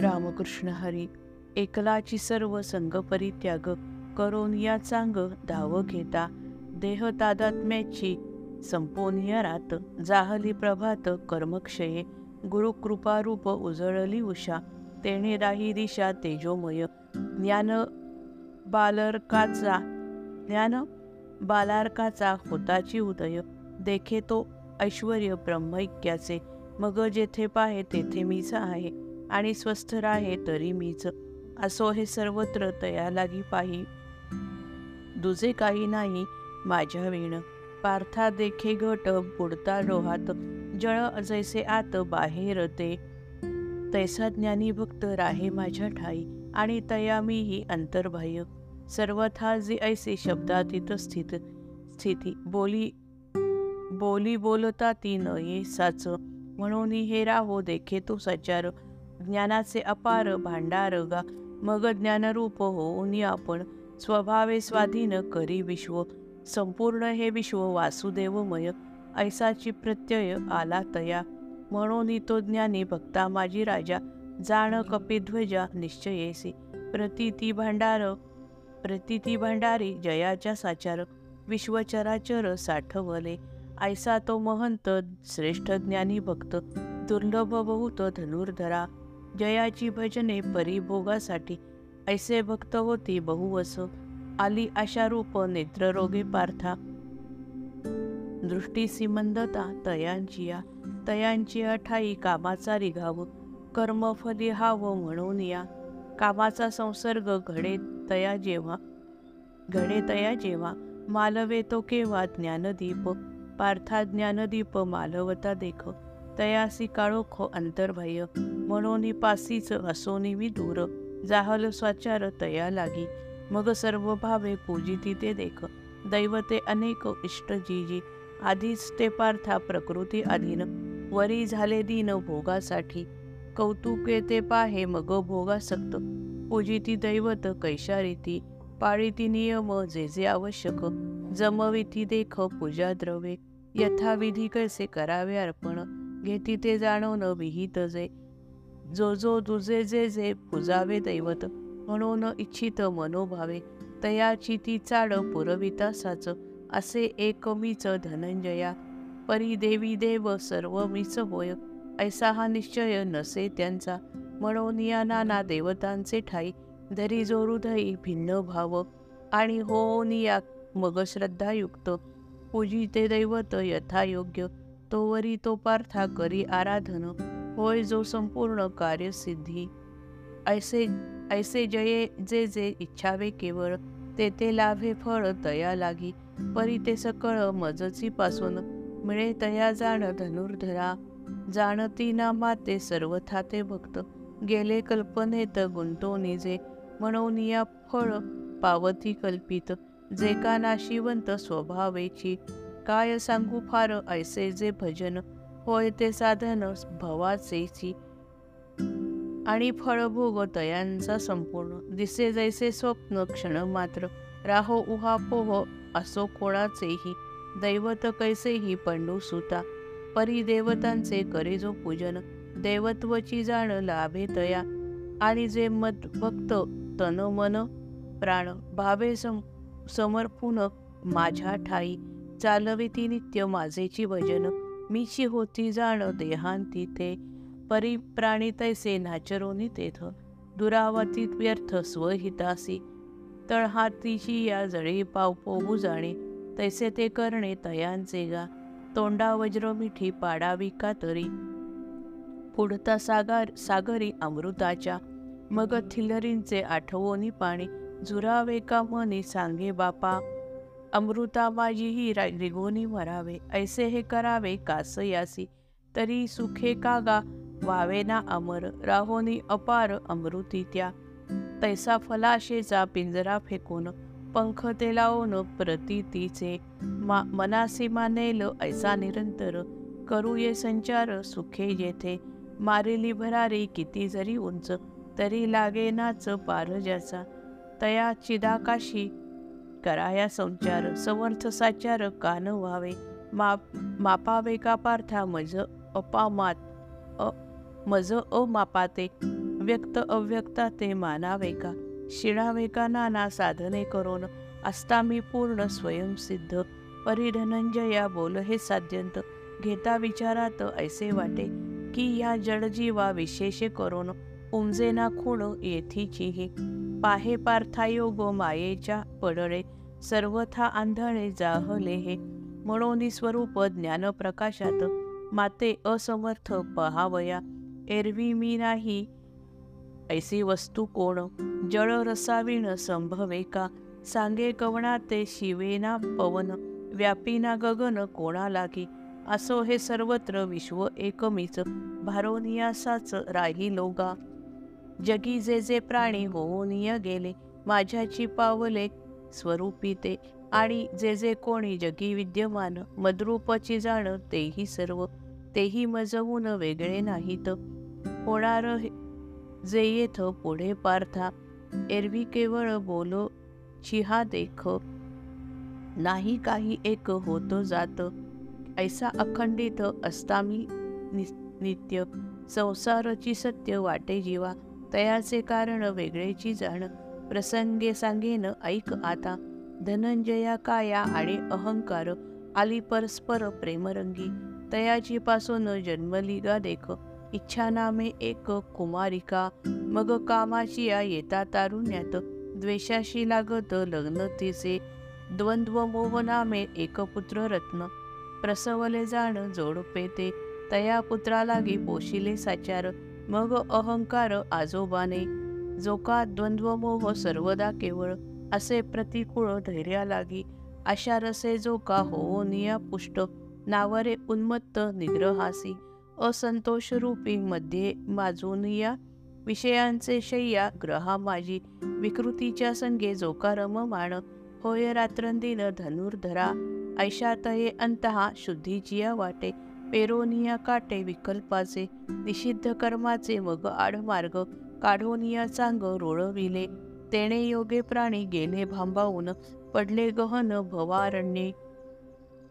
रामकृष्ण हरी एकलाची सर्व संग परित्याग करून या चांग धाव घेता. देह तादात्म्याची संपोनिया रात जाहली प्रभात कर्मक्षये. गुरुकृपारूप उजळली उषा तेणे राही दिशा तेजोमय. ज्ञान बालर्काचा ज्ञान बालार्काचा होताची उदय. देखे तो ऐश्वर ब्रह्मैक्याचे. मग जेथे पाहे तेथे मीच आहे आणि स्वस्थ राहे तरी मीच असो हे सर्वत्र तया लागी पाही. दुजे काही नाही माझ्या वीण. पार्था देखे घट बुडता डोहात जळ जैसे आत बाहेर ते. तैसा ज्ञानी भक्त राहे माझ्या ठाई. आणि तया मीही अंतर्बाह्य. सर्वथा जे ऐसे शब्दातीत स्थित स्थिती. बोली बोली बोलता ती न ये साच. म्हणून हे राहो देखे तो सचार. ज्ञानाचे अपार भांडार गा. मग ज्ञानरूप होऊन आपण स्वभावे स्वाधीन करी विश्व. संपूर्ण हे विश्व वासुदेवमय. ऐसाची प्रत्यय आला तया. म्हणून तो ज्ञानी भक्ता माझी राजा जाण कपिध्वजा निश्चयेसी प्रतिती भांडार प्रतिती भांडारी जयाच्या साचार. विश्वचराचर साठवले. ऐसा तो महंत श्रेष्ठ ज्ञानी भक्त. दुर्लभ बहुत धनुर्धरा. जयाची भजने परिभोगासाठी. ऐसे भक्त होती बहुवस. आली आशारूप नेत्ररोगे पार्था. दृष्टी सिमंदता तयांचिया तयांची अठाई कामाचा रिघाव. कर्मफली हाव म्हणून या. कामाचा संसर्ग घडे तया जेव्हा. घडे तया जेव्हा. मालवे तो केव्हा ज्ञानदीप. पार्था ज्ञानदीप मालवता देख. तयासी काळोख अंतर्भय म्हणून पासीच असोनी मी दूर. जाहल स्वाचार तया लागी. मग सर्व भावे पूजिती ते देख. दैवते अनेक इष्ट जीजी. आधीच ते पार्था प्रकृती अधीन. वरी झाले दीन भोगासाठी. कौतुके ते पाहे मग भोगासक्त पूजिती दैवत कैशारीती. पाळीती नियम जे जे आवश्यक. जमविती देख पूजा द्रवे. यथाविधी कैसे करावे अर्पण. घेती ते जाणवणं विहित जे. जो जो तुझे जे जे पुजावे दैवत म्हणून इच्छित मनोभावे तयाची ती चाड पुरविता साच असे एकमीच धनंजया. परी देवी देव सर्व मीच होय ऐसा हा निश्चय नसे त्यांचा. म्हणून या नाना देवतांचे ठाई धरी जो हृदयी भिन्न भाव आणि हो निया मग श्रद्धायुक्त पूजिते दैवत यथायोग्य तोवरी तो पार्था करी आराधन होय जो संपूर्ण कार्यसिद्धी. ऐसे ऐसे जये जे जे इच्छावे केवळ ते ते लाभे फळ तया लागी. परी ते सकळ मजची पासून मिळे तया जाण धनुर्धरा. जाणती ना माते सर्वथा ते भक्त गेले कल्पनेत गुंतवणी जे म्हणून या फळ पावती कल्पित जे का नाशिवंत स्वभावेची. काय सांगू फार ऐसे जे भजन होय ते साधन भवाचेची. आणि फळभोग तयांचा संपूर्ण. दिसे जैसे स्वप्न क्षण मात्र. राहो उहापोह असो कोणाचेही. दैवत कैसेही पंडू सुता. परी देवतांचे करे जो पूजन. देवत्वची जाण लाभे तया. आणि जे मत भक्त तन मन प्राण. भावे सम समर्पून माझ्या ठाई. चालविती नित्य माझेची भजन. मीची होती जाण देहांती ते. परी प्राणी तैसे नाचरोनी तेथ. दुरावतीत व्यर्थ स्वहितासी. तळहातीची या जळी पाव पोहू जाणे. तैसे ते करणे तयांचे गा. तोंडा वज्र मिठी पाडावी का तरी. पुढता सागर सागरी अमृताच्या. मग थिलरींचे आठवोनी पाणी. जुरावे का मनी सांगे बापा. अमृता माझी रिगोनी मरावे ऐसे हे करावे कास यासी तरी सुखे कागा वावे ना अमर राहोनी अपार अमृती त्या. तैसा फलाशेचा पिंजरा फेकून पंख ते लावून प्रतीतीचे मा मनासी मानेल ऐसा निरंतर करू ये संचार सुखे जेथे. मारिली भरारी किती जरी उंच तरी लागे नाच पार ज्याचा. तया चिदाकाशी कराया संचार समर्थ साचार कान व्हावे. माप मापावे का पार्था मज अपामात अ मज अमापाते व्यक्त अव्यक्ता ते मानावे का? शिणावे का नाना साधने करून? असता मी पूर्ण स्वयंसिद्ध परिधनंजया बोल हे साध्यंत घेता विचारात ऐसे वाटे की या जडजीवा विशेष करून? उमजेना खुण येथीची येथीचीही पाहे पार्थायोग मायेच्या पडळे सर्वथा आंधळे जाहले हे. म्हणून स्वरूप ज्ञानप्रकाशात माते असमर्थ पहावया. एरवी मी नाही ऐसी वस्तू कोण? जळ रसावीण संभवे का? सांगे कवणा ते शिवेना पवन? व्यापीना गगन कोणा लागी? असो हे सर्वत्र विश्व एकमीच. भारोनियासाच राही लोगा जगी जे जे प्राणी होऊनिय गेले माझ्याची पावले स्वरूपी ते आणि जे जे कोणी जगी विद्यमान मद्रूपची जाण तेही सर्व तेही मजवून वेगळे नाहीत. होणार जे येथ पुढे पार्था एरवी केवळ बोलो चिहा देख. नाही काही एक होतो जात ऐसा अखंडित असतामी नित्य. संसारची सत्य वाटे जीवा तयाचे कारण वेगळेची जाण. प्रसंगे सांगेन ऐक आता. धनंजया काया आणि अहंकार आली परस्पर प्रेमरंगी. तयाची पासून जन्मली गा देख. इच्छा नामे एक कुमारिका. मग कामाची या येता तारुण्यात. द्वेषाशी लागत लग्न तिचे. द्वंद्व मोहनामे एक पुत्र रत्न. प्रसवले जाण जोडपे ते. तया पुत्रालागी पोशिले साचार. मग अहंकार आजोबाने जो का द्वंद्वमोह सर्वदा केवळ असे प्रतिकूळ धैर्या लागी अशा रसे जो का हो निया पुष्ट नावरे उन्मत्त निग्रहासी असंतोष रूपी मध्ये माजूनिया विषयांचे शय्या ग्रहा माझी विकृतीच्या संगे जो का रममाण होय रात्रंदिन धनुर्धरा ऐशातये अंतहा शुद्धीचिया वाटे पेरोनिया काटे विकल्पाचे निषिद्ध कर्माचे मग आडमार्ग काढोनिया चांग रोळविले. तेणे योगे प्राणी गेले भांबावून पडले गहन भवारण्ये.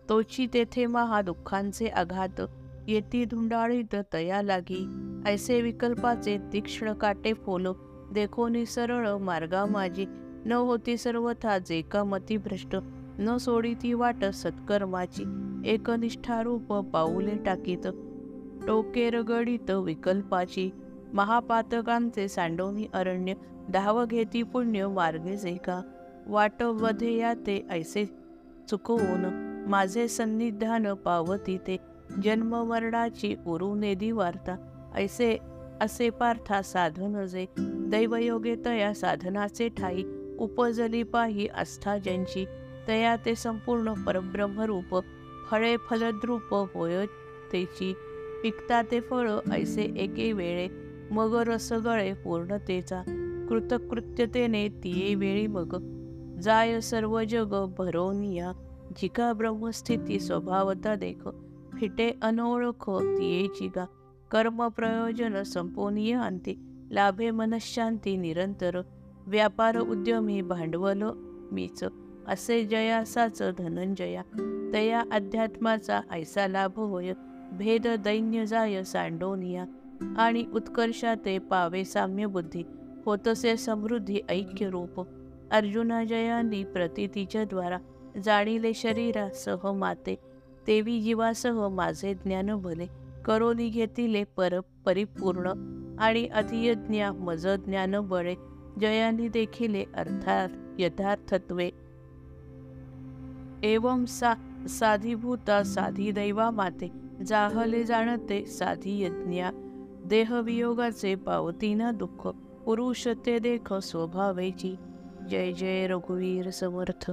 तोची तेथे महा दुःखांचे आघात येती धुंडाळीत तया लागी. ऐसे विकल्पाचे तीक्ष्ण काटे फोल देखोनी सरळ मार्गा माझी न होती सर्वथा जे का मतिभ्रष्ट न सोडी ती वाट सत्कर्माची. एकनिष्ठारूप पाऊले टाकीत. टोकेरगडित विकल्पाची महापातकांचे सांडोनी अरण्य धाव घेती पुण्य मार्गे जेका वाट वधेया ते ऐसे चुकवून माझे सन्निधान पावती ते. जन्मवर्णाची उरुनेदी वार्ता ऐसे असे पार्था साधन जे. दैवयोगे तया साधनाचे ठाई उपजली पाही आस्था ज्यांची. तया ते संपूर्ण परब्रह्मरूप फळे फलद्रूप होय त्याची पिकता ते फळ ऐसे एके वेळे मग रसगळे पूर्णतेचा. कृतकृत्यतेने तिये वेळी मग. जाय सर्व जग भरोनिया जिका ब्रह्मस्थिती स्वभावता देख. फिटे अनोळख तिये जिगा. कर्म प्रयोजन संपोनीय अंती लाभे मनशांती निरंतर. व्यापार उद्यमी भांडवल मीच. असे जयासाच धनंजया. तया अध्यात्माचा ऐसा लाभ होय. भेद दैन्य जाय सांडोनिया. आणि उत्कर्षा ते पावे साम्य बुद्धी. होतसे समृद्धी ऐक्य रूप अर्जुना जयांनी प्रतितीच्या द्वारा जाणीले शरीरा सह माते. तेवी जीवासह माझे ज्ञान भले. करोनी घेतिले पर परिपूर्ण. आणि अधियज्ञा मज ज्ञान बळे. जयांनी देखिले अर्थात यथार्थत्वे. एवं सा साधीभूता साधी दैवा माते जाहले जाणते साधी यज्ञा देहवियोगाचे पावतीना दुःख पुरुष ते देख स्वभावेची. जय जय रघुवीर समर्थ.